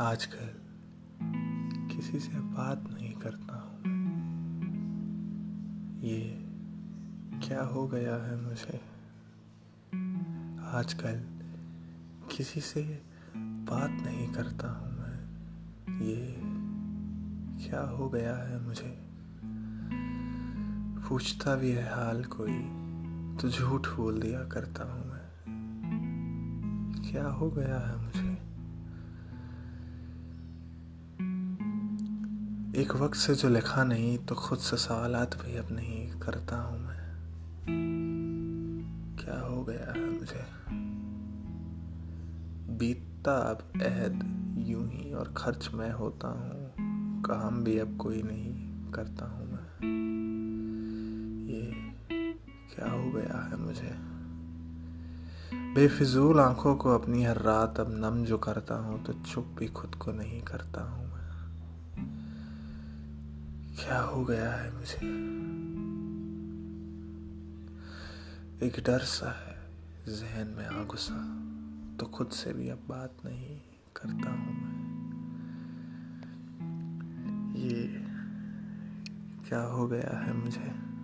आजकल किसी से बात नहीं करता हूँ ये क्या हो गया है मुझे? आजकल किसी से बात नहीं करता हूँ मैं। ये क्या हो गया है मुझे? पूछता भी है हाल कोई तो झूठ बोल दिया करता हूँ मैं। क्या हो गया है मुझे? एक वक्त से जो लिखा नहीं तो खुद से सवालात भी अब नहीं करता हूँ मैं। क्या हो गया है मुझे? बीतता अब अहद यूँ ही और खर्च मैं होता हूँ। काम भी अब कोई नहीं करता हूँ मैं। ये क्या हो गया है मुझे? बेफिजूल आँखों को अपनी हर रात अब नम जो करता हूँ तो चुप भी खुद को नहीं करता हूँ मैं। क्या हो गया है मुझे? एक डर सा है जहन में आ घुसा। तो खुद से भी अब बात नहीं करता हूँ मैं। ये क्या हो गया है मुझे?